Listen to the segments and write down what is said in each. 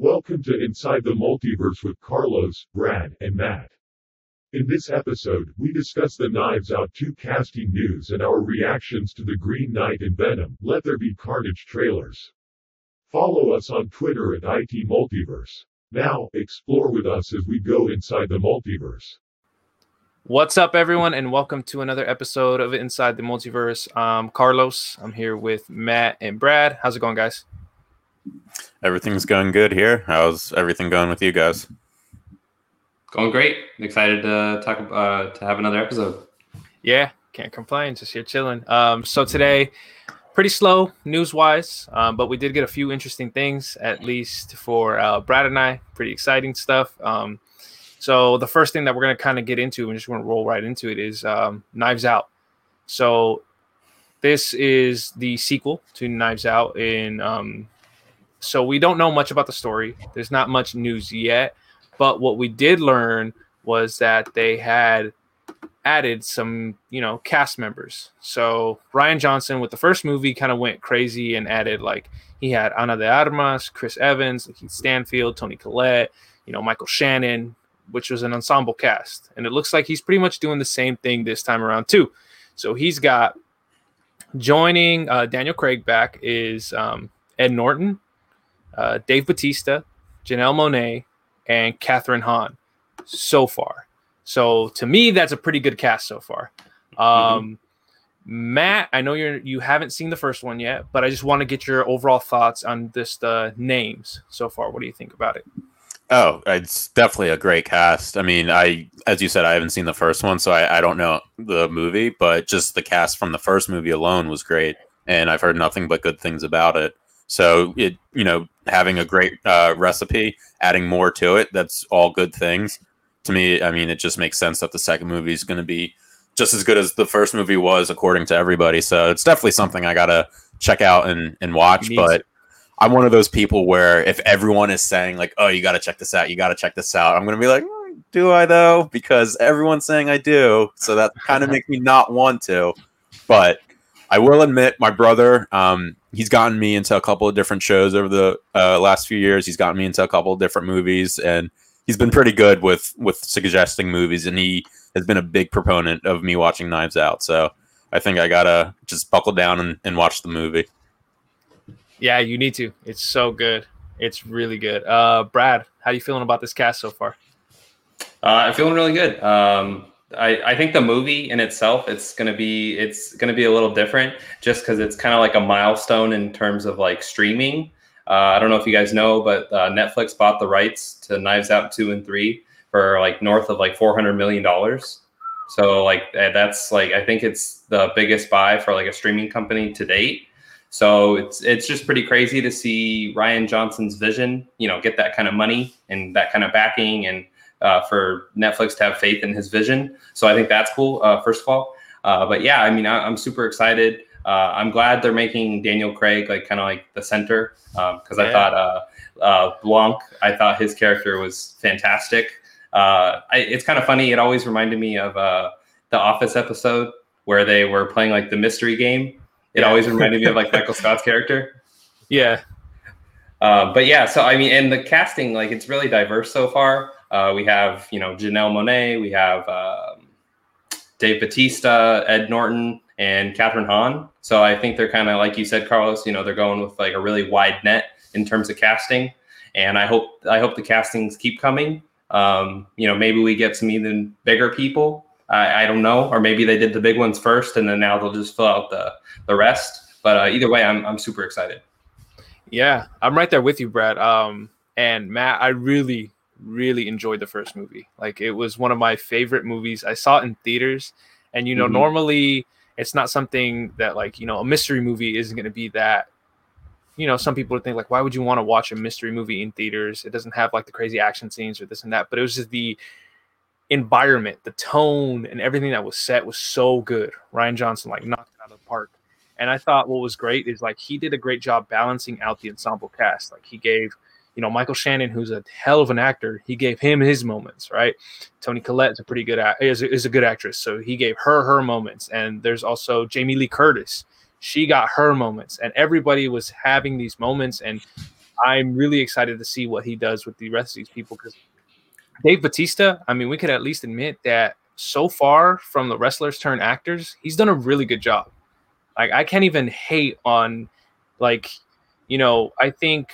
Welcome to Inside the Multiverse with Carlos, Brad, and Matt. In this episode, we discuss the Knives Out 2 casting news and our reactions to the Green Knight and Venom Let There Be Carnage trailers. Follow us on Twitter at IT Multiverse. Now, explore with us as we go inside the multiverse. What's up, everyone, and welcome to another episode of Inside the Multiverse. I'm Carlos. I'm here with Matt and Brad. How's it going, guys? Everything's going good here. How's everything going with you guys? Going great. Excited to talk uh, to have another episode. Yeah, can't complain. Just here chilling. Um, so today, pretty slow news wise, um, but we did get a few interesting things, at least for uh, Brad and I. Pretty exciting stuff. Um, so the first thing that we're going to kind of get into, and just going to roll right into it, is um, Knives Out. So this is the sequel to Knives Out. In um, so we don't know much about the story. There's not much news yet, but what we did learn was that they had added some, you know, cast members. So Rian Johnson with the first movie kind of went crazy and added like he had Ana de Armas, Chris Evans, Keith Stanfield, Toni Collette, you know, Michael Shannon, which was an ensemble cast. And it looks like he's pretty much doing the same thing this time around, too. So he's got joining uh, Daniel Craig back is um, Ed Norton, uh, Dave Batista, Janelle Monáe, and Kathryn Hahn so far. So to me, that's a pretty good cast so far. Um, mm-hmm. Matt, I know you're you haven't seen the first one yet, but I just want to get your overall thoughts on this the names so far. What do you think about it? Oh, it's definitely a great cast. I mean, I, as you said, I haven't seen the first one, so I, I don't know the movie, but just the cast from the first movie alone was great, and I've heard nothing but good things about it. So it, you know, having a great uh, recipe, adding more to it, that's all good things. To me, I mean, it just makes sense that the second movie is going to be just as good as the first movie was, according to everybody. So it's definitely something I gotta check out and and watch. But I'm one of those people where if everyone is saying like, "Oh, you got to check this out. You got to check this out," I'm gonna be like, mm, "Do I though?" Because everyone's saying I do, so that kind of makes me not want to. But I will admit, my brother, um, he's gotten me into a couple of different shows over the uh, last few years. He's gotten me into a couple of different movies, and he's been pretty good with with suggesting movies. And he has been a big proponent of me watching Knives Out. So I think I gotta just buckle down and, and watch the movie. Yeah, you need to. It's so good. It's really good. Uh, Brad, how you feeling about this cast so far? Uh, I'm feeling really good. Um, I, I think the movie in itself, it's gonna be it's gonna be a little different, just because it's kind of like a milestone in terms of like streaming. Uh, I don't know if you guys know, but uh, Netflix bought the rights to Knives Out two and three for like north of like 400 million dollars. So like that's like I think it's the biggest buy for like a streaming company to date. So it's it's just pretty crazy to see Rian Johnson's vision, you know, get that kind of money and that kind of backing, and uh, for Netflix to have faith in his vision. So I think that's cool. Uh, first of all, uh, but yeah, I mean, I, am super excited. Uh, I'm glad they're making Daniel Craig like kind of like the center because um, I thought uh, uh, Blanc, I thought his character was fantastic. I, it's kind of funny. It always reminded me of the Office episode where they were playing like the mystery game it yeah. always reminded me of like Michael Scott's character. Yeah. Uh, but yeah, so I mean, and the casting, like, it's really diverse so far. Uh, we have, you know, Janelle Monáe, we have um, Dave Batista, Ed Norton, and Kathryn Hahn. So I think they're kind of like you said, Carlos. You know, they're going with like a really wide net in terms of casting, and I hope I hope the castings keep coming. Um, you know, maybe we get some even bigger people I, I, don't know, or maybe they did the big ones first, and then now they'll just fill out the the rest. But uh, either way, I'm I'm super excited. Yeah, I'm right there with you, Brad. Um, and Matt, I really really enjoyed the first movie. Like it was one of my favorite movies. I saw it in theaters, and you know, mm-hmm. normally it's not something that like you know a mystery movie isn't going to be that you know, some people would think like, why would you want to watch a mystery movie in theaters? It doesn't have like the crazy action scenes or this and that. But it was just the environment, the tone, and everything that was set was so good. Rian Johnson like knocked it out of the park. And I thought what was great is like he did a great job balancing out the ensemble cast. Like he gave, you know, Michael Shannon, who's a hell of an actor, he gave him his moments, right? Toni Collette is a pretty good is a, is a good actress, so he gave her her moments. And there's also Jamie Lee Curtis, she got her moments, and everybody was having these moments. And I'm really excited to see what he does with the rest of these people because Dave Batista, I mean, we could at least admit that so far from the wrestlers turn actors, he's done a really good job. Like I can't even hate on like, you know, I think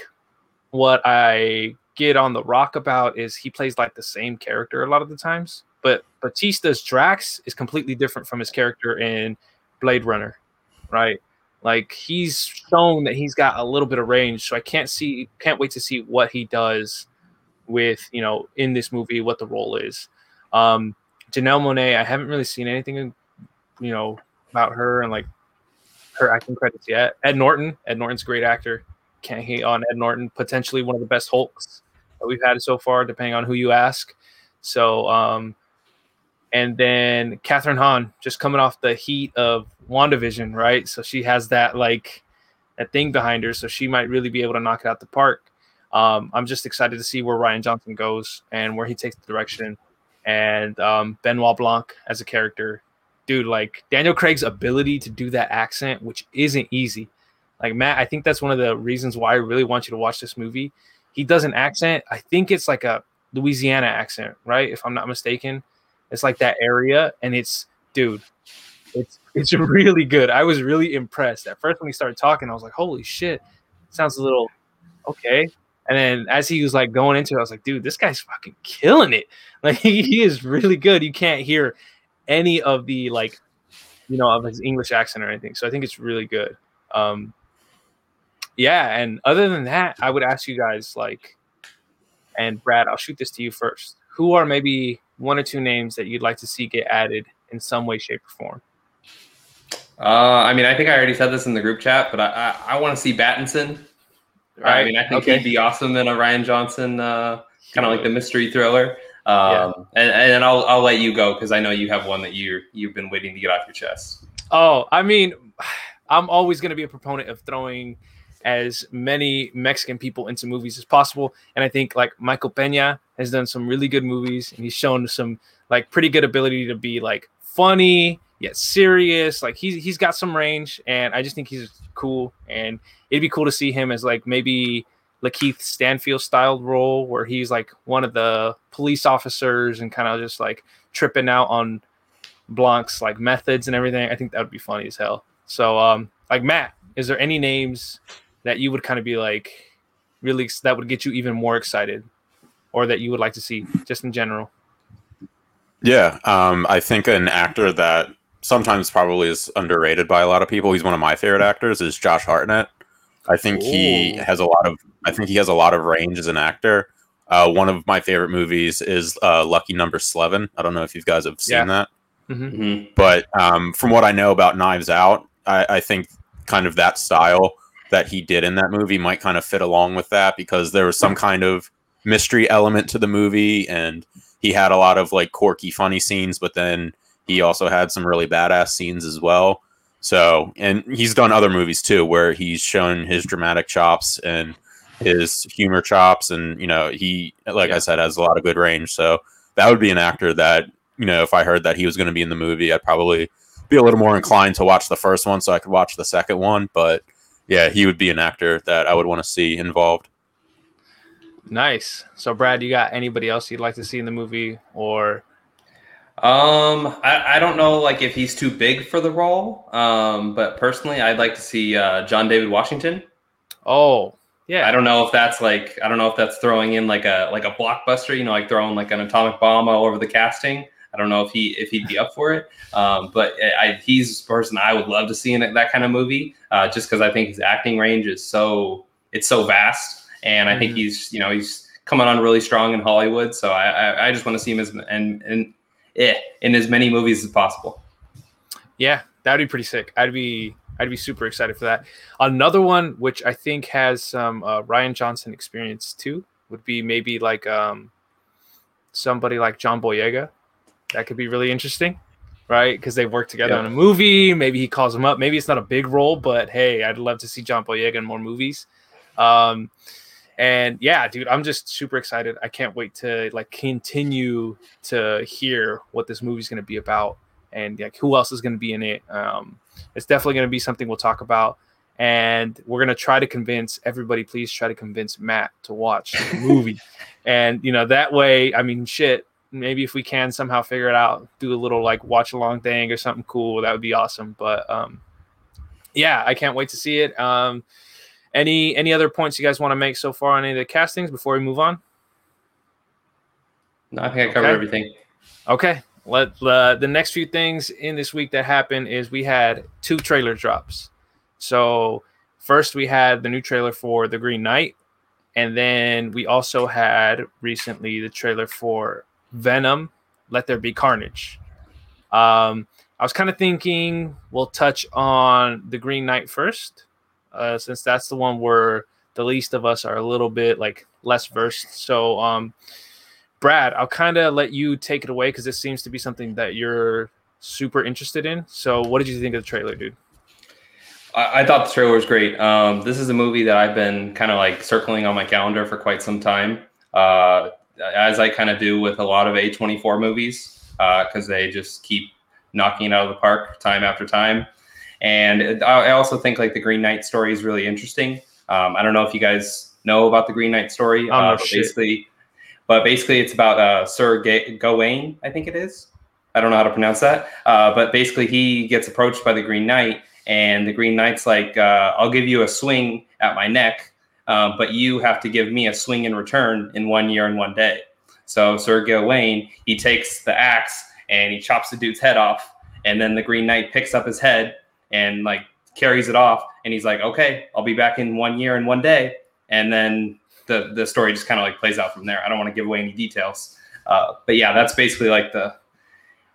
what I get on the rock about is he plays like the same character a lot of the times. But Batista's Drax is completely different from his character in Blade Runner, right? Like he's shown that he's got a little bit of range, so I can't see, can't wait to see what he does with you know in this movie, what the role is. Um, Janelle Monáe, I haven't really seen anything, you know, about her and like her acting credits yet. Ed Norton, Ed Norton's a great actor. Can't hate on Ed Norton, potentially one of the best Hulks that we've had so far, depending on who you ask. So, um, and then Kathryn Hahn just coming off the heat of WandaVision, right? So she has that like that thing behind her, so she might really be able to knock it out the park. Um, I'm just excited to see where Rian Johnson goes and where he takes the direction. And um, Benoit Blanc as a character, dude, like Daniel Craig's ability to do that accent, which isn't easy. Like Matt, I think that's one of the reasons why I really want you to watch this movie. He does an accent. I think it's like a Louisiana accent, right? If I'm not mistaken, it's like that area, and it's dude, it's it's really good. I was really impressed at first when he started talking. I was like, holy shit, sounds a little okay. And then as he was like going into it, I was like, dude, this guy's fucking killing it. Like he, he is really good. You can't hear any of the like, you know, of his English accent or anything. So I think it's really good. Um, yeah, and other than that, I would ask you guys like, and Brad, I'll shoot this to you first. Who are maybe one or two names that you'd like to see get added in some way, shape, or form? Uh, I mean, I think I already said this in the group chat, but I I, I want to see Battinson. Right. I mean, I think okay. he'd be awesome in a Rian Johnson uh, kind of like the mystery thriller. Um, yeah. and, and I'll I'll let you go because I know you have one that you you've been waiting to get off your chest. Oh, I mean, I'm always going to be a proponent of throwing as many Mexican people into movies as possible. And I think like Michael Peña has done some really good movies and he's shown some like pretty good ability to be like funny yet serious. Like he's he's got some range and I just think he's cool and it'd be cool to see him as like maybe Lakeith Stanfield styled role where he's like one of the police officers and kind of just like tripping out on Blanc's like methods and everything. I think that would be funny as hell. So um like Matt, is there any names that you would kind of be like really that would get you even more excited or that you would like to see just in general? Yeah, um, I think an actor that sometimes probably is underrated by a lot of people. He's one of my favorite actors. Is Josh Hartnett. I think Ooh. he has a lot of. I think he has a lot of range as an actor. Uh, one of my favorite movies is uh, Lucky Number Slevin. I don't know if you guys have seen yeah. that, mm-hmm. mm-hmm. but um, from what I know about Knives Out, I, I think kind of that style that he did in that movie might kind of fit along with that because there was some kind of mystery element to the movie and he had a lot of like quirky funny scenes but then he also had some really badass scenes as well. So and he's done other movies too where he's shown his dramatic chops and his humor chops and you know he like yeah. i said has a lot of good range. So that would be an actor that you know if i heard that he was going to be in the movie i'd probably be a little more inclined to watch the first one so i could watch the second one. But yeah, he would be an actor that I would want to see involved. Nice. So, Brad, you got anybody else you'd like to see in the movie, or? Um, I, I don't know, like if he's too big for the role. Um, but personally, I'd like to see uh, John David Washington. Oh, yeah. I don't know if that's like I don't know if that's throwing in like a like a blockbuster, you know, like throwing like an atomic bomb all over the casting. I don't know if he if he'd be up for it, um, but I, he's the person I would love to see in that kind of movie, uh, just because I think his acting range is so it's so vast, and I think mm-hmm. he's you know he's coming on really strong in Hollywood. So I I, I just want to see him as and and eh, in as many movies as possible. Yeah, that'd be pretty sick. I'd be I'd be super excited for that. Another one which I think has some uh, Rian Johnson experience too would be maybe like um, somebody like John Boyega that could be really interesting, right? Because they work together yeah. on a movie. Maybe he calls him up. Maybe it's not a big role, but hey, I'd love to see John Boyega in more movies. Um, and yeah, dude, I'm just super excited. I can't wait to like continue to hear what this movie's going to be about and like who else is going to be in it. Um, it's definitely going to be something we'll talk about. and we're gonna try to convince everybody. Please try to convince Matt to watch the movie, and you know that way. I mean, shit. Maybe if we can somehow figure it out, do a little like watch along thing or something cool, that would be awesome. But um, yeah, I can't wait to see it. Um, any any other points you guys want to make so far on any of the castings before we move on? No, I think I covered Okay. everything. Okay. Let uh, the next few things in this week that happened is we had two trailer drops. So first we had the new trailer for The Green Knight, and then we also had recently the trailer for Venom: Let There Be Carnage. Um, I was kind of thinking we'll touch on The Green Knight first, uh, since that's the one where the least of us are a little bit like less versed. So um, Brad, I'll kind of let you take it away because this seems to be something that you're super interested in. So, what did you think of the trailer, dude? I, thought the trailer was great. Um, this is a movie that I've been kind of like circling on my calendar for quite some time, uh, as I kind of do with a lot of A24 movies, because they just keep knocking it out of the park time after time. And I I also think like the Green Knight story is really interesting. Um, I don't know if you guys know about the Green Knight story. Oh, uh, but shit. basically, but basically, it's about uh, Sir Ga- Gawain, I think it is. I don't know how to pronounce that. Uh, but basically, he gets approached by the Green Knight, and the Green Knight's like, uh, "I'll give you a swing at my neck, um, but you have to give me a swing in return in one year and one day." So Sir Gawain, he takes the axe and he chops the dude's head off, and then the Green Knight picks up his head and like carries it off, and he's like, "Okay, I'll be back in one year and one day," and then the the story just kind of like plays out from there. I don't want to give away any details, uh, but yeah, that's basically like the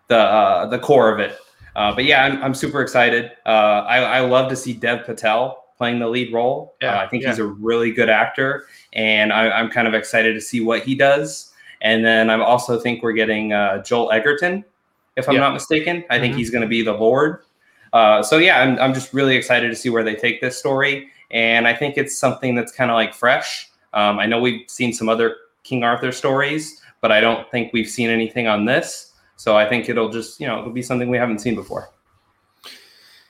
the uh, the core of it. Uh, but yeah, I'm, I'm super excited. Uh, I, I love to see Dev Patel playing the lead role. Yeah, uh, I think yeah. he's a really good actor, and I, I'm kind of excited to see what he does. And then I also think we're getting uh, Joel Edgerton, if I'm Yeah. not mistaken. I think Mhm. he's going to be the Lord. Uh, so yeah, I'm, I'm just really excited to see where they take this story, and I think it's something that's kind of like fresh. Um, I know we've seen some other King Arthur stories, but I don't think we've seen anything on this. So I think it'll just, you know, it'll be something we haven't seen before.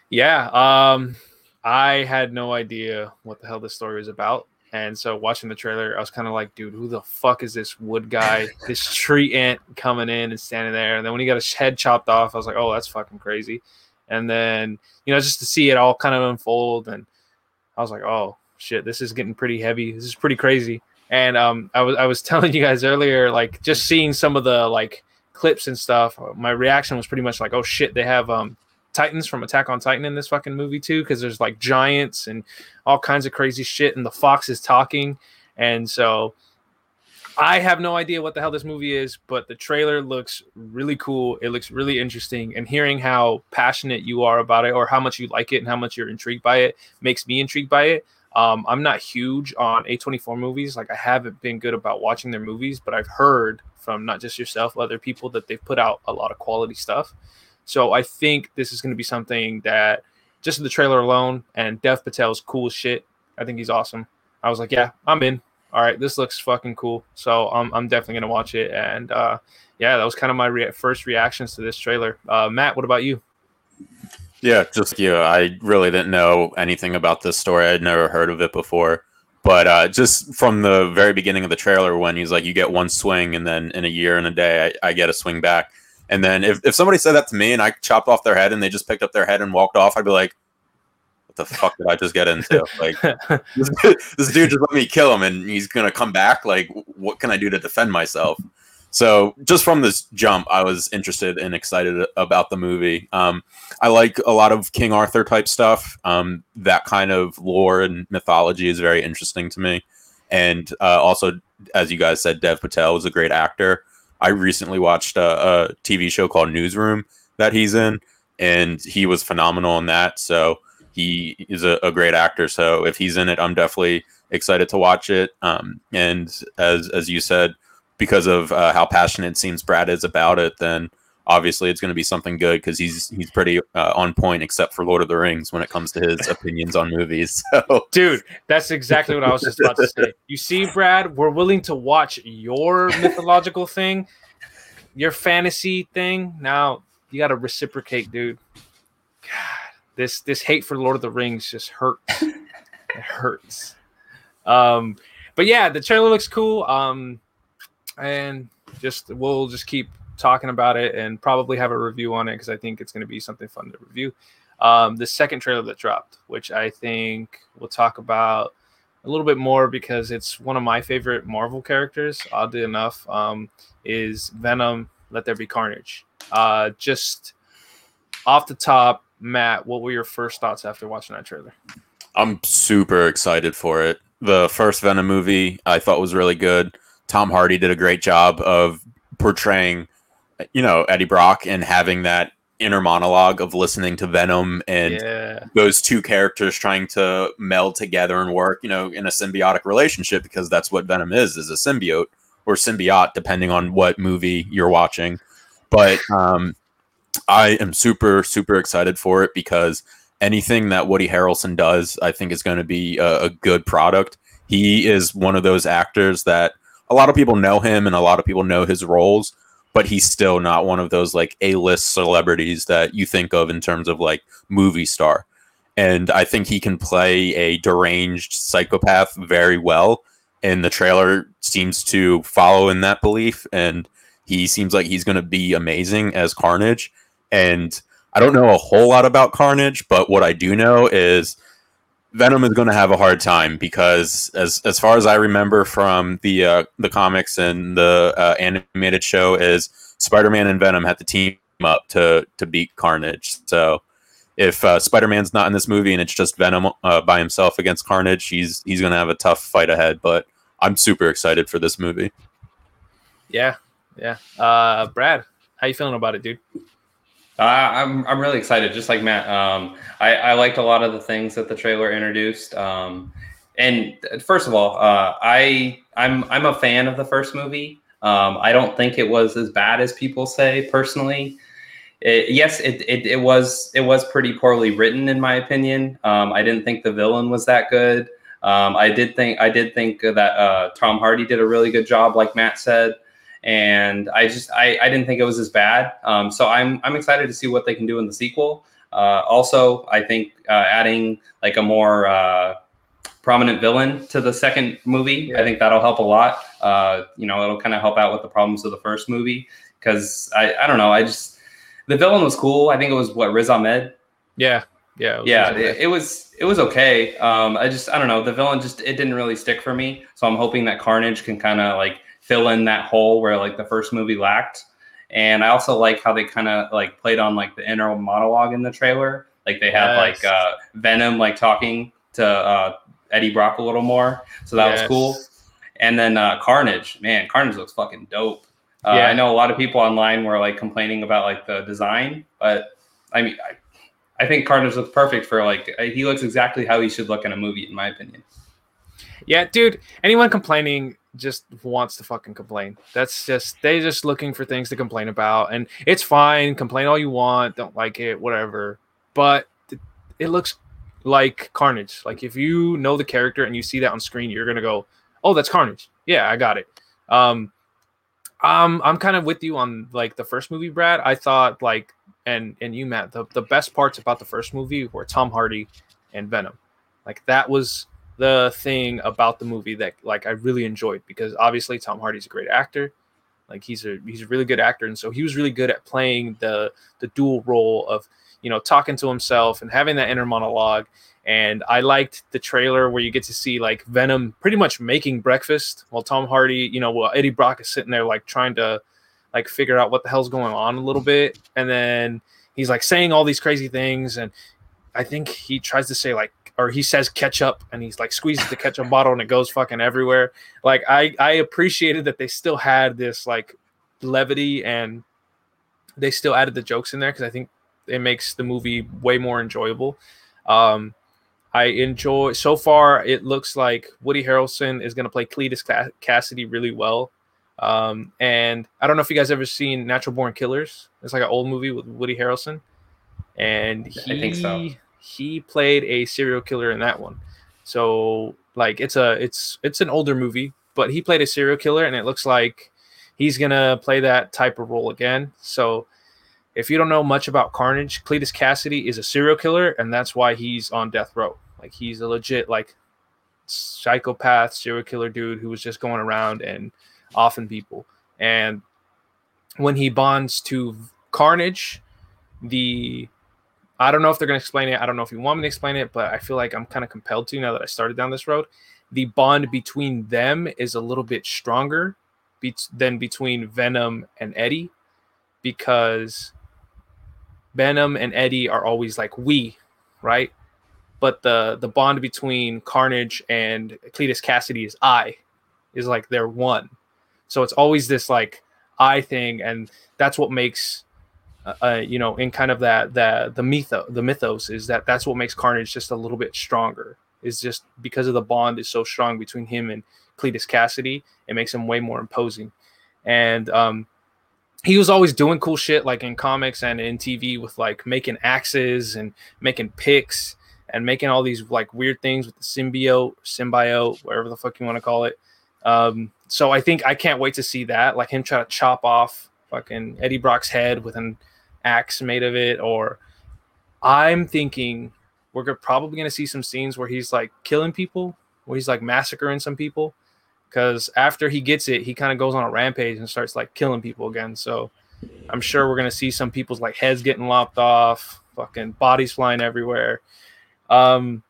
Yeah. Um, I had no idea what the hell this story was about. And so watching the trailer, I was kind of like, dude, who the fuck is this wood guy, this tree ant coming in and standing there? And then when he got his head chopped off, I was like, oh, that's fucking crazy. And then, you know, just to see it all kind of unfold, and I was like, oh shit, this is getting pretty heavy. This is pretty crazy. And um, I was I was telling you guys earlier, like just seeing some of the like clips and stuff, my reaction was pretty much like, oh shit, they have um Titans from Attack on Titan in this fucking movie too, because there's like giants and all kinds of crazy shit, and the fox is talking, and so I have no idea what the hell this movie is, but the trailer looks really cool. It looks really interesting, and hearing how passionate you are about it, or how much you like it, and how much you're intrigued by it, makes me intrigued by it. Um, I'm not huge on A24 movies. Like I haven't been good about watching their movies, but I've heard from not just yourself, other people that they've put out a lot of quality stuff. So I think this is going to be something that just the trailer alone and Dev Patel's cool shit. I think he's awesome. I was like, yeah, I'm in. All right, this looks fucking cool. So I'm, I'm definitely going to watch it. And uh, yeah, that was kind of my rea- first reactions to this trailer. Uh, Matt, what about you? Yeah, just you. I really didn't know anything about this story. I'd never heard of it before. But uh, just from the very beginning of the trailer, when he's like, "You get one swing, and then in a year and a day, I, I get a swing back." And then if, if somebody said that to me and I chopped off their head and they just picked up their head and walked off, I'd be like, "What the fuck did I just get into?" Like this, this dude just let me kill him, and he's gonna come back. Like, what can I do to defend myself? So just from this jump, I was interested and excited about the movie. Um, I like a lot of King Arthur type stuff. Um, that kind of lore and mythology is very interesting to me. And uh, also, as you guys said, Dev Patel is a great actor. I recently watched a, a TV show called Newsroom that he's in, and he was phenomenal in that. So he is a, a great actor. So if he's in it, I'm definitely excited to watch it. Um, and as as you said, because of uh, how passionate seems Brad is about it, then obviously it's going to be something good because he's he's pretty uh, on point, except for Lord of the Rings when it comes to his opinions on movies. So Dude, that's exactly what I was just about to say. You see, Brad, we're willing to watch your mythological thing, your fantasy thing. Now you got to reciprocate, dude. God, this this hate for Lord of the Rings just hurts. it hurts. Um, but yeah, the trailer looks cool. Um, and just we'll just keep talking about it and probably have a review on it because I think it's going to be something fun to review. Um, the second trailer that dropped, which I think we'll talk about a little bit more because it's one of my favorite Marvel characters. Oddly enough, um, is Venom. Let there be carnage. Uh, just off the top, Matt, what were your first thoughts after watching that trailer? I'm super excited for it. The first Venom movie I thought was really good. Tom Hardy did a great job of portraying, you know, Eddie Brock and having that inner monologue of listening to Venom and yeah, those two characters trying to meld together and work, you know, in a symbiotic relationship because that's what Venom is, is a symbiote or symbiote, depending on what movie you're watching. But um, I am super, super excited for it because anything that Woody Harrelson does, I think is going to be a, a good product. He is one of those actors that a lot of people know him and a lot of people know his roles, but he's still not one of those like A-list celebrities that you think of in terms of like movie star. And I think he can play a deranged psychopath very well. And the trailer seems to follow in that belief. And he seems like he's going to be amazing as Carnage. And I don't know a whole lot about Carnage, but what I do know is Venom is going to have a hard time because, as as far as I remember from the uh, the comics and the uh, animated show, is Spider Man and Venom had to team up to to beat Carnage. So if uh, Spider Man's not in this movie and it's just Venom uh, by himself against Carnage, he's he's going to have a tough fight ahead. But I'm super excited for this movie. yeah, yeah. Uh, Brad, how you feeling about it, dude? Uh, I'm I'm really excited, just like Matt. Um, I, I liked a lot of the things that the trailer introduced. Um, and first of all, uh, I I'm I'm a fan of the first movie. Um, I don't think it was as bad as people say. Personally, it, yes, it, it it was it was pretty poorly written in my opinion. Um, I didn't think the villain was that good. Um, I did think I did think that uh, Tom Hardy did a really good job, like Matt said and I just I, I didn't think it was as bad. Um, so I'm I'm excited to see what they can do in the sequel. Uh, also, I think uh, adding like a more uh, prominent villain to the second movie, Yeah. I think that'll help a lot. Uh, you know, it'll kind of help out with the problems of the first movie because I I don't know I just the villain was cool. I think it was what Riz Ahmed. Yeah, yeah, it was Yeah, it, it was it was okay. Um, I just I don't know the villain just it didn't really stick for me. So I'm hoping that Carnage can kind of like fill in that hole where like the first movie lacked. And I also like how they kind of like played on like the inner monologue in the trailer. Like they had Yes. like uh, Venom like talking to uh, Eddie Brock a little more, so that was cool. And then uh, Carnage, man, Carnage looks fucking dope. Uh, Yeah. I know a lot of people online were like complaining about like the design, but I mean, I, I think Carnage looks perfect for like uh, he looks exactly how he should look in a movie, in my opinion. Yeah, dude. Anyone complaining just wants to fucking complain. That's just they're just looking for things to complain about, and it's fine. Complain all you want. Don't like it, whatever. But it, it looks like Carnage. Like if you know the character and you see that on screen, you're gonna go, "Oh, that's Carnage." Yeah, I got it. Um, um, I'm kind of with you on like the first movie, Brad. I thought like, and and you, Matt, the the best parts about the first movie were Tom Hardy and Venom. Like that was the thing about the movie that like I really enjoyed because obviously Tom Hardy's a great actor. Like he's a he's a really good actor, and so he was really good at playing the the dual role of you know talking to himself and having that inner monologue. And I liked the trailer where you get to see like Venom pretty much making breakfast while Tom Hardy, you know, while Eddie Brock is sitting there like trying to like figure out what the hell's going on a little bit, and then he's like saying all these crazy things, and I think he tries to say like or he says ketchup and he's like squeezes the ketchup bottle and it goes fucking everywhere. Like I I appreciated that they still had this like levity and they still added the jokes in there because I think it makes the movie way more enjoyable. Um, I enjoy so far. It looks like Woody Harrelson is going to play Cletus Kasady really well. Um, and I don't know if you guys ever seen Natural Born Killers. It's like an old movie with Woody Harrelson, and he I think so. He played a serial killer in that one. So like it's a it's it's an older movie, but he played a serial killer, and it looks like he's gonna play that type of role again. So if you don't know much about Carnage, Cletus Kasady is a serial killer, and that's why he's on death row. Like he's a legit like psychopath serial killer dude who was just going around and offing people. And when he bonds to Carnage, the I don't know if they're going to explain it. I don't know if you want me to explain it, but I feel like I'm kind of compelled to now that I started down this road. The bond between them is a little bit stronger be- than between Venom and Eddie because Venom and Eddie are always like we, right? But the the bond between Carnage and Cletus Kasady is I, is like they're one. So it's always this like I thing, and that's what makes uh, uh, you know, in kind of that that the mythos, the mythos is that that's what makes Carnage just a little bit stronger. Is just because of the bond is so strong between him and Cletus Kasady, it makes him way more imposing. And um, he was always doing cool shit like in comics and in TV with like making axes and making picks and making all these like weird things with the symbiote, symbiote, whatever the fuck you want to call it. Um, so I think I can't wait to see that, like him try to chop off fucking Eddie Brock's head with an axe made of it, or I'm thinking we're probably gonna see some scenes where he's like killing people, where he's like massacring some people, because after he gets it, he kind of goes on a rampage and starts like killing people again. So I'm sure we're gonna see some people's like heads getting lopped off, fucking bodies flying everywhere. Um,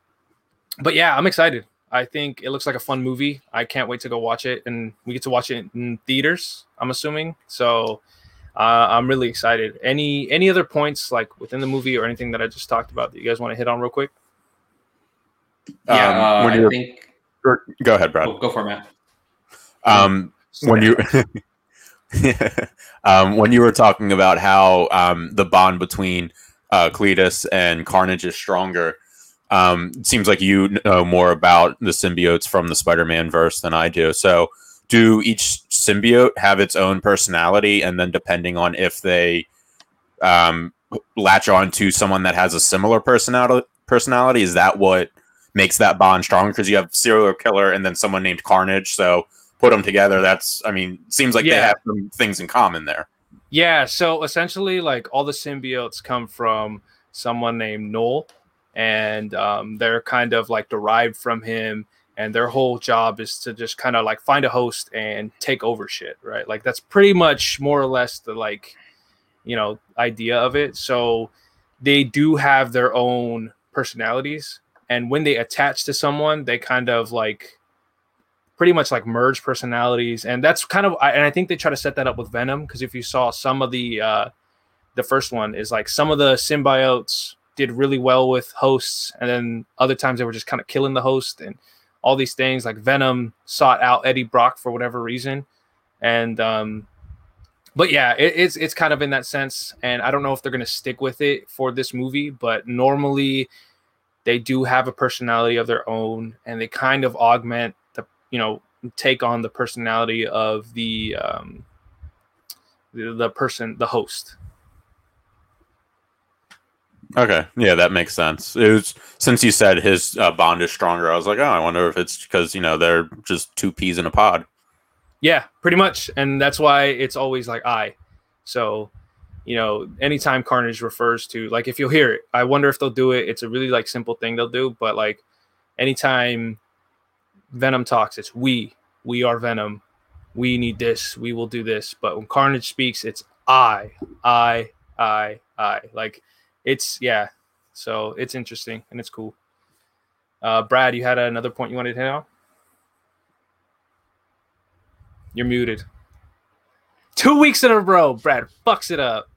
but yeah, I'm excited. I think it looks like a fun movie. I can't wait to go watch it, and we get to watch it in theaters. I'm assuming so. Uh, I'm really excited. Any any other points like within the movie or anything that I just talked about that you guys want to hit on real quick? Yeah, Um, uh, I you're- think. Go ahead, Brad. Oh, go for it, Matt. Um, when you um, when you were talking about how um, the bond between uh, Cletus and Carnage is stronger, um, it seems like you know more about the symbiotes from the Spider-Man verse than I do. So, do each symbiote have its own personality, and then depending on if they um, latch on to someone that has a similar personality, personality, is that what makes that bond stronger? Because you have serial killer and then someone named Carnage, so put them together. That's, I mean, seems like they have some things in common there. Yeah, so essentially, like all the symbiotes come from someone named Knull, and um, they're kind of like derived from him. And their whole job is to just kind of like find a host and take over shit, right? Like that's pretty much more or less the like, you know, idea of it. So they do have their own personalities, and when they attach to someone, they kind of like pretty much like merge personalities and that's kind of and i think they try to set that up with venom because if you saw some of the uh the first one is like some of the symbiotes did really well with hosts and then other times they were just kind of killing the host and all these things like venom sought out eddie brock for whatever reason. And um but yeah it, it's it's kind of in that sense and i don't know if they're to stick with it for this movie but normally they do have a personality of their own and they kind of augment the you know take on the personality of the um the, the person the host Okay, yeah, that makes sense. It was since you said his uh, bond is stronger. I was like, oh, I wonder if it's because you know they're just two peas in a pod. yeah pretty much. And that's why it's always like i. So you know anytime carnage refers to like if you'll hear it i wonder if they'll do it. It's a really like simple thing they'll do but like anytime venom talks it's we. We are venom. We need this. We will do this. But when carnage speaks it's i. I. I. I. Like it's yeah so it's interesting and it's cool uh brad you had another point you wanted to hit on you're muted two weeks in a row brad fucks it up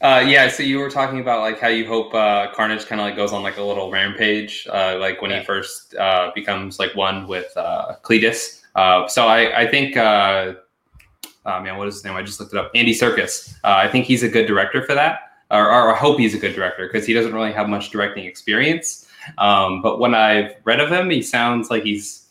Uh, yeah, so you were talking about like how you hope uh, Carnage kind of like goes on like a little rampage, uh, like when Yeah. he first uh, becomes like one with uh, Cletus. Uh, so I, I think, uh, oh man, what is his name? I just looked it up. Andy Serkis. Uh, I think he's a good director for that, or, or I hope he's a good director because he doesn't really have much directing experience. Um, but when I've read of him, he sounds like he's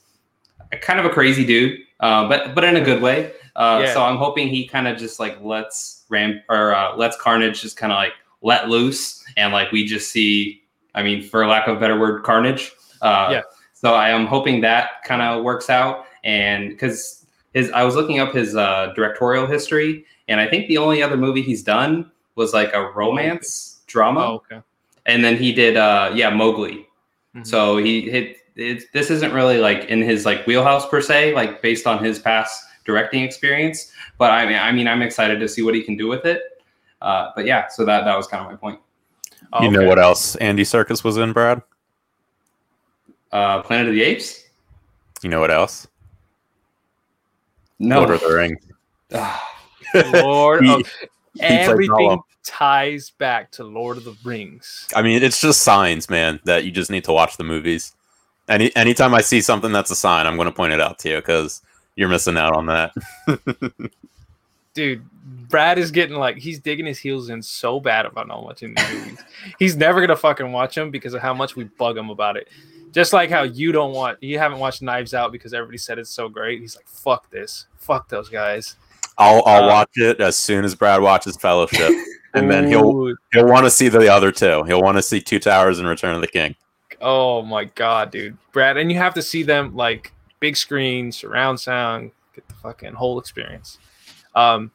a, kind of a crazy dude, uh, but but in a good way. Uh, Yeah. So I'm hoping he kind of just like lets Ram or uh, lets Carnage just kind of like let loose, and like we just see. I mean, for lack of a better word, Carnage. Uh, Yeah. So I am hoping that kind of works out, and because his, I was looking up his uh, directorial history, and I think the only other movie he's done was like a romance drama, Oh, okay. and then he did uh yeah Mowgli. Mhm. So he hit it, this isn't really like in his like wheelhouse per se, like based on his past directing experience. But I mean, I mean, I'm excited to see what he can do with it. Uh, but yeah, so that that was kind of my point. Oh, You know what else Andy Serkis was in, Brad? Uh, Planet of the Apes? You know what else? No. Lord of the Rings. Ah, Lord He- of played everything ties back to Lord of the Rings. I mean, it's just signs, man, that you just need to watch the movies. Any anytime I see something that's a sign, I'm going to point it out to you because you're missing out on that. Dude, Brad is getting like he's digging his heels in so bad about not watching these movies. he's never gonna fucking watch them because of how much we bug him about it. Just like how you don't want you haven't watched Knives Out because everybody said it's so great. He's like, fuck this. Fuck those guys. I'll I'll Uh, watch it as soon as Brad watches Fellowship, and then he'll he'll want to see the other two. He'll want to see Two Towers and Return of the King. Oh my god, dude. Brad, and you have to see them like big screen, surround sound, get the fucking whole experience. Um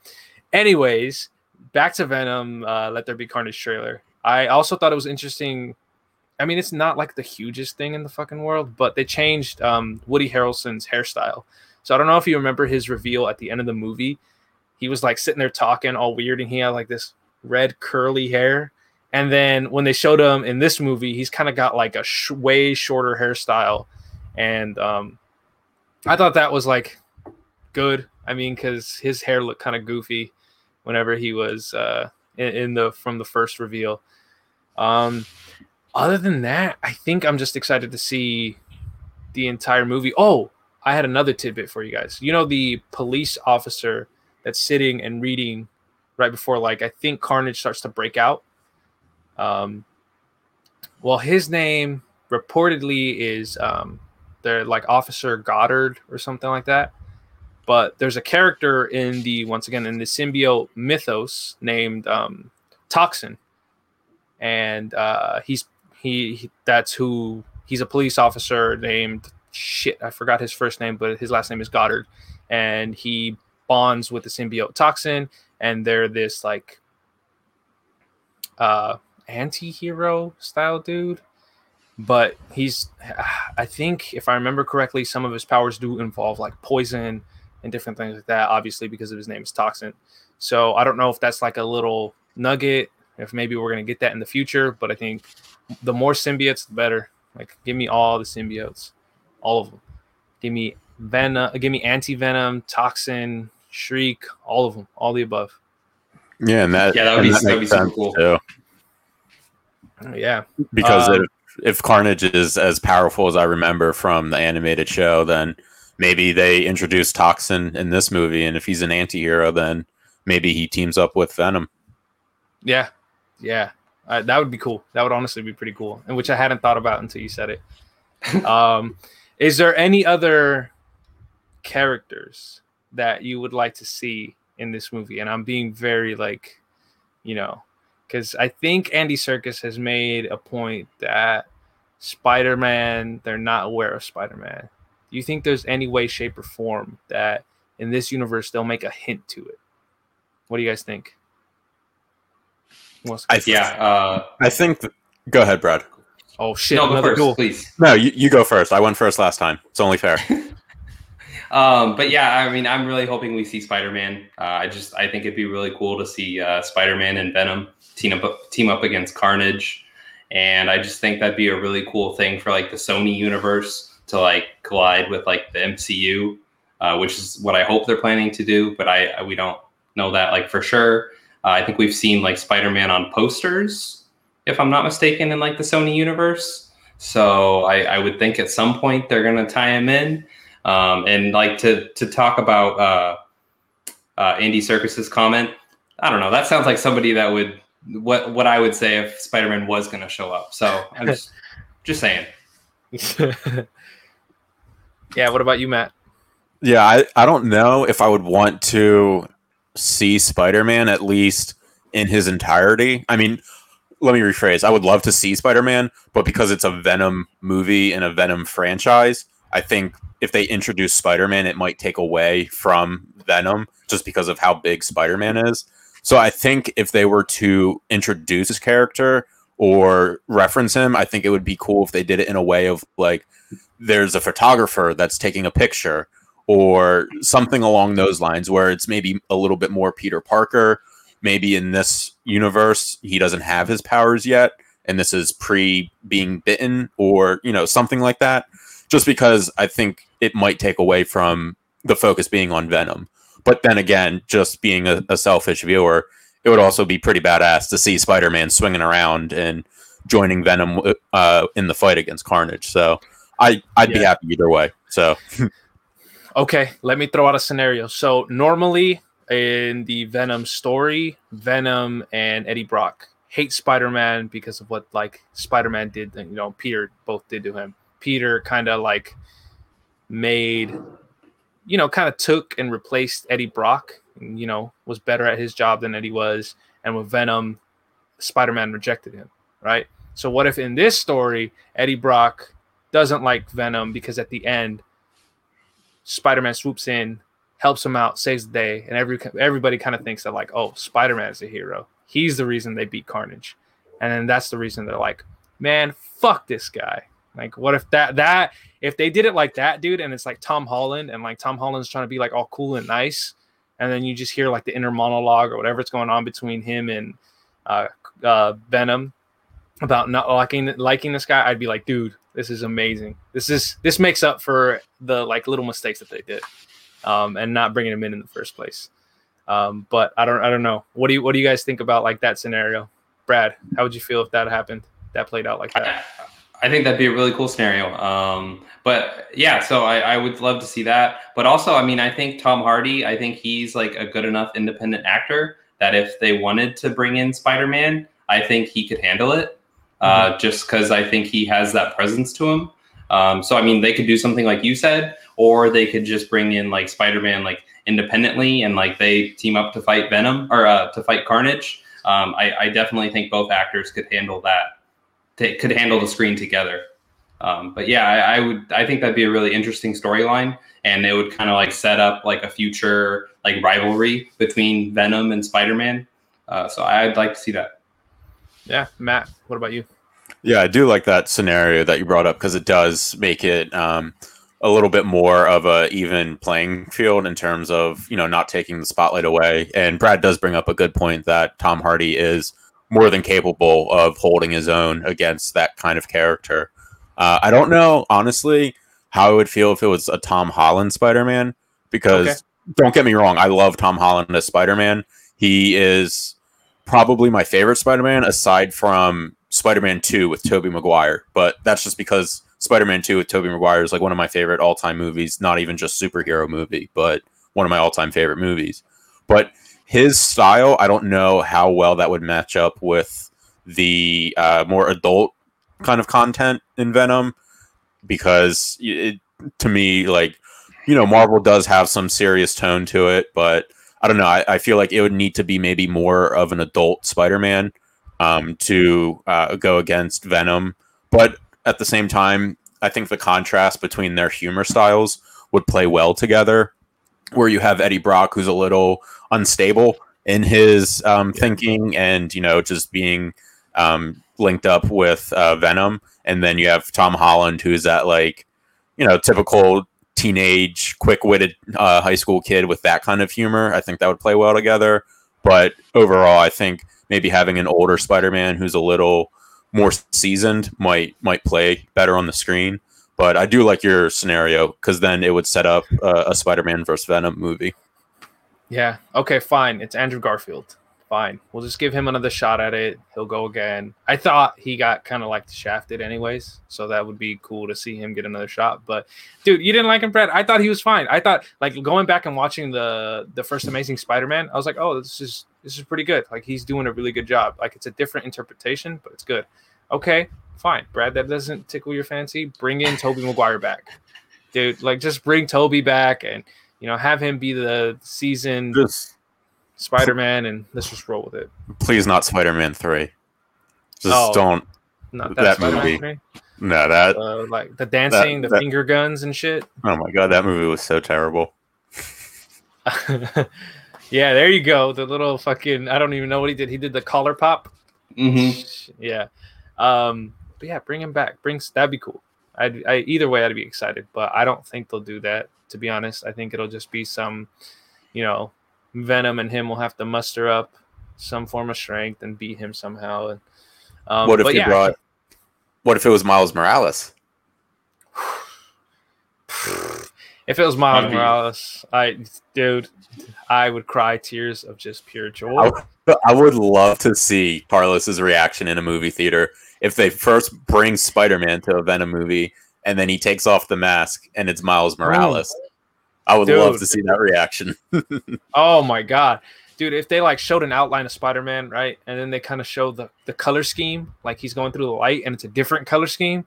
anyways, back to Venom, uh Let There Be Carnage trailer. I also thought it was interesting. I mean, it's not like the hugest thing in the fucking world, but they changed um Woody Harrelson's hairstyle. So I don't know if you remember his reveal at the end of the movie. He was like sitting there talking all weird and he had like this red curly hair. And then when they showed him in this movie, he's kind of got like a sh- way shorter hairstyle, and um, I thought that was like good. I mean, because his hair looked kind of goofy whenever he was uh, in, in the from the first reveal. Um, other than that, I think I'm just excited to see the entire movie. Oh, I had another tidbit for you guys. You know the police officer that's sitting and reading right before like I think Carnage starts to break out. Um, well, his name reportedly is um, they're like Officer Goddard or something like that. But there's a character in the once again in the symbiote mythos named um, Toxin, and uh, he's he, he that's who he's a police officer named shit I forgot his first name, but his last name is Goddard, and he bonds with the symbiote Toxin, and they're this like uh anti-hero style dude. But he's i think if i remember correctly some of his powers do involve like poison and different things like that obviously because of his name is toxin. So i don't know if that's like a little nugget if maybe we're going to get that in the future but i think the more symbiotes the better. Like give me all the symbiotes all of them give me venom give me anti-venom toxin shriek all of them all the above Yeah, and that Yeah, that would be- that would be super cool. too. yeah because Um, if, if Carnage is as powerful as I remember from the animated show, then maybe they introduce Toxin in this movie, and if he's an anti-hero, then maybe he teams up with Venom. Yeah, yeah, uh, that would be cool. That would honestly be pretty cool, and which I hadn't thought about until you said it. um, is there any other characters that you would like to see in this movie? And I'm being very like, you know, because I think Andy Serkis has made a point that Spider-Man, they're not aware of Spider-Man. Do you think there's any way, shape, or form that in this universe they'll make a hint to it? What do you guys think? Who wants to I Yeah. Uh, I think. th- go ahead, Brad. Oh shit! no, go first, duel. please. No, you, you go first. I went first last time. It's only fair. Um, but yeah, I mean, I'm really hoping we see Spider-Man. Uh, I just, I think it'd be really cool to see uh, Spider-Man and Venom team up, team up against Carnage, and I just think that'd be a really cool thing for like the Sony universe to like collide with like the MCU, uh, which is what I hope they're planning to do. But I, I we don't know that like for sure. Uh, I think we've seen like Spider-Man on posters, if I'm not mistaken, in like the Sony universe. So I, I would think at some point they're gonna tie him in. Um, and like to to talk about uh, uh, Andy Serkis's comment, I don't know. That sounds like somebody that would what what I would say if Spider Man was going to show up. So I'm just just saying. yeah. What about you, Matt? Yeah, I, I don't know if I would want to see Spider Man at least in his entirety. I mean, let me rephrase. I would love to see Spider Man, but because it's a Venom movie and a Venom franchise, I think if they introduce Spider Man, it might take away from Venom just because of how big Spider Man is. So I think if they were to introduce his character or reference him, I think it would be cool if they did it in a way of like there's a photographer that's taking a picture or something along those lines where it's maybe a little bit more Peter Parker. Maybe in this universe, he doesn't have his powers yet, and this is pre being bitten, or you know, something like that. Just because I think it might take away from the focus being on Venom. But then again, just being a, a selfish viewer, it would also be pretty badass to see Spider Man swinging around and joining Venom uh, in the fight against Carnage. So I I'd be happy either way. So Okay, let me throw out a scenario. So normally in the Venom story, Venom and Eddie Brock hate Spider-Man because of what like Spider-Man did, you know, Peter both did to him. Peter kind of like made you know, kind of took and replaced Eddie Brock, you know, was better at his job than Eddie was, and with Venom, Spider-Man rejected him, right? So what if in this story Eddie Brock doesn't like Venom because at the end Spider-Man swoops in, helps him out, saves the day, and every everybody kind of thinks that like, oh, Spider-Man is a hero. He's the reason they beat Carnage, and then that's the reason they're like, man, fuck this guy. Like, what if that that if they did it like that, dude, and it's like Tom Holland, and like Tom Holland's trying to be like all cool and nice, and then you just hear like the inner monologue or whatever's going on between him and uh, uh, Venom about not liking liking this guy, I'd be like, dude, this is amazing. This is this makes up for the like little mistakes that they did, um, and not bringing him in in the first place. Um, but I don't I don't know. What do you what do you guys think about like that scenario, Brad? How would you feel if that happened? That played out like that. I think that'd be a really cool scenario. Um, but yeah, so I, I would love to see that. But also, I mean, I think Tom Hardy, I think he's like a good enough independent actor that if they wanted to bring in Spider Man, I think he could handle it. Uh, just because I think he has that presence to him. Um, so I mean, they could do something like you said, or they could just bring in like Spider Man like independently and like they team up to fight Venom or uh, to fight Carnage. Um, I, I definitely think both actors could handle that they could handle the screen together. Um, but yeah, I, I would. I think that'd be a really interesting storyline, and it would kind of like set up like a future like rivalry between Venom and Spider Man. Uh, so I'd like to see that. Yeah, Matt, what about you? Yeah, I do like that scenario that you brought up because it does make it um, a little bit more of a even playing field in terms of you know not taking the spotlight away. And Brad does bring up a good point that Tom Hardy is more than capable of holding his own against that kind of character. Uh, I don't know honestly how I would feel if it was a Tom Holland Spider Man because Okay. don't get me wrong, I love Tom Holland as Spider Man. He is probably my favorite Spider-Man aside from Spider-Man 2 with Tobey Maguire, but that's just because Spider-Man 2 with Tobey Maguire is like one of my favorite all-time movies, not even just superhero movie, but one of my all-time favorite movies. But his style, I don't know how well that would match up with the uh, more adult kind of content in Venom because it, to me like you know Marvel does have some serious tone to it, but I don't know. I, I feel like it would need to be maybe more of an adult Spider-Man um, to uh, go against Venom. But at the same time, I think the contrast between their humor styles would play well together. Where you have Eddie Brock, who's a little unstable in his um, thinking, and you know, just being um, linked up with uh, Venom, and then you have Tom Holland, who's that like, you know, typical teenage, quick-witted uh, high school kid with that kind of humor. I think that would play well together. But overall, I think maybe having an older Spider-Man who's a little more seasoned might might play better on the screen. But I do like your scenario because then it would set up uh, a Spider-Man versus Venom movie. Yeah. Okay, fine. It's Andrew Garfield. Fine. We'll just give him another shot at it. He'll go again. I thought he got kind of like shafted anyways, so that would be cool to see him get another shot. But dude, you didn't like him, Brad. I thought he was fine. I thought like going back and watching the the first Amazing Spider-Man, I was like, oh, this is this is pretty good. Like he's doing a really good job. Like it's a different interpretation, but it's good. Okay, fine, Brad. That doesn't tickle your fancy. Bring in Tobey Maguire back, dude. Like just bring Tobey back and you know have him be the season Just Spider-Man, and let's just roll with it. please not Spider-Man three. Just Oh. don't. Not that, That movie. No, that. Uh, like the dancing, the that- finger guns and shit. Oh my god, that movie was so terrible. Yeah, there you go. The little fucking I don't even know what he did. He did the collar pop. Mm-hmm. Yeah. Um, but yeah, bring him back. Brings that'd be cool. I'd I, either way I'd be excited, but I don't think they'll do that. To be honest, I think it'll just be some, you know, Venom and him will have to muster up some form of strength and beat him somehow. And um, what if he yeah, brought? What if it was Miles Morales? If it was Miles Maybe. Morales, I dude, I would cry tears of just pure joy. I would- I would love to see Carlos's reaction in a movie theater if they first bring Spider-Man to a Venom movie and then he takes off the mask and it's Miles Morales. I would love to see that reaction. Oh my god, dude! If they like showed an outline of Spider-Man, right, and then they kind of show the the color scheme, like he's going through the light, and it's a different color scheme,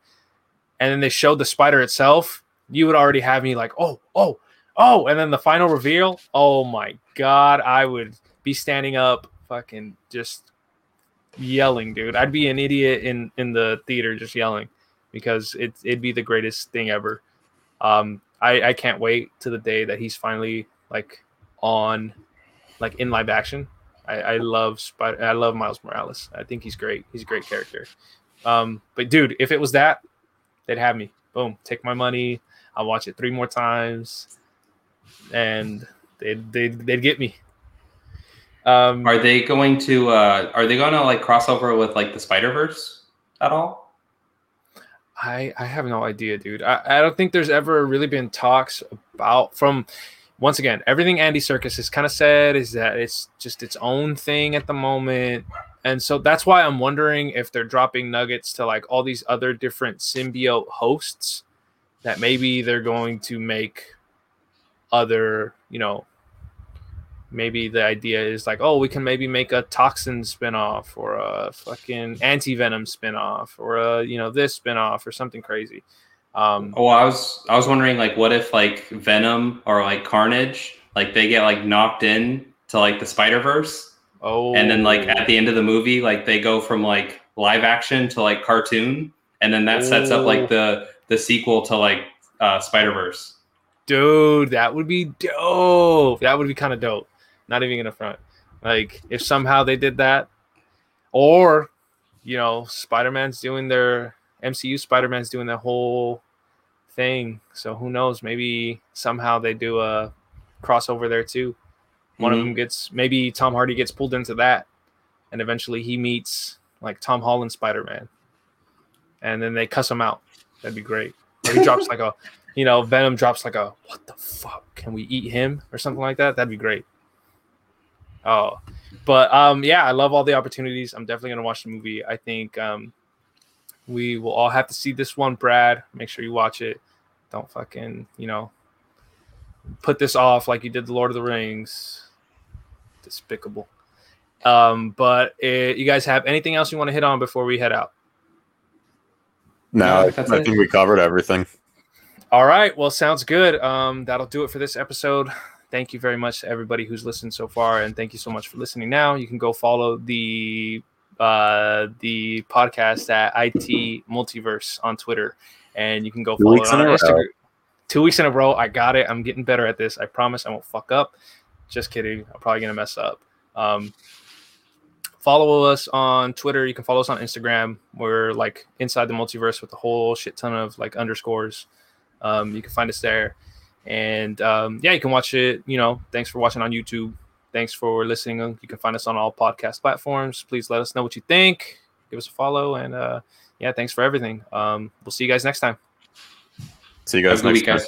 and then they showed the spider itself, you would already have me like, oh, oh, oh, and then the final reveal. Oh my god, I would be standing up, fucking just yelling, dude. I'd be an idiot in in the theater just yelling because it it'd be the greatest thing ever. Um, I I can't wait to the day that he's finally like on like in live action. I, I love Spider. I love Miles Morales. I think he's great. He's a great character. Um, but dude, if it was that, they'd have me. Boom, take my money. I'll watch it three more times, and they'd they'd, they'd get me. Um, Are they going to? Uh, are they going to like cross over with like the Spider Verse at all? I I have no idea, dude. I, I don't think there's ever really been talks about from once again, everything Andy Serkis has kind of said is that it's just its own thing at the moment. And so that's why I'm wondering if they're dropping nuggets to like all these other different symbiote hosts that maybe they're going to make other, you know, maybe the idea is like, oh, we can maybe make a toxin spinoff or a fucking anti venom spinoff or a you know this spinoff or something crazy. Um, Oh, I was I was wondering like what if like Venom or like Carnage like they get like knocked in to like the Spider Verse oh, and then like at the end of the movie like they go from like live action to like cartoon and then that sets up like the the sequel to like uh Spider Verse. dude, that would be dope. That would be kind of dope. Not even gonna front. Like if somehow they did that, or you know, Spider Man's doing their MCU. Spider Man's doing their whole thing. So who knows? Maybe somehow they do a crossover there too. One of Mhm. them gets maybe Tom Hardy gets pulled into that, and eventually he meets like Tom Holland Spider Man, and then they cuss him out. That'd be great. Or he drops like a, you know, Venom drops like a what the fuck? Can we eat him or something like that? That'd be great. Oh, but um, yeah, I love all the opportunities. I'm definitely gonna watch the movie. I think um, we will all have to see this one, Brad. Make sure you watch it. Don't fucking, you know, put this off like you did the Lord of the Rings. Despicable. Um, but uh, you guys have anything else you want to hit on before we head out? No, No, I, I think we covered everything. All right. Well, sounds good. Um, that'll do it for this episode. Thank you very much to everybody who's listened so far, and thank you so much for listening. Now you can go follow the uh, the podcast at IT Multiverse on Twitter, and you can go Two follow it on. Instagram. Two weeks in a row. I got it. I'm getting better at this. I promise. I won't fuck up. Just kidding. I'm probably gonna mess up. Um, follow us on Twitter. You can follow us on Instagram. We're like inside the multiverse with a whole shit ton of like underscores. Um, you can find us there. And um, yeah, you can watch it. You know, thanks for watching on YouTube. Thanks for listening. You can find us on all podcast platforms. Please let us know what you think. Give us a follow. And uh, yeah, thanks for everything. Um, we'll see you guys next time. See you guys a next week, time. guys.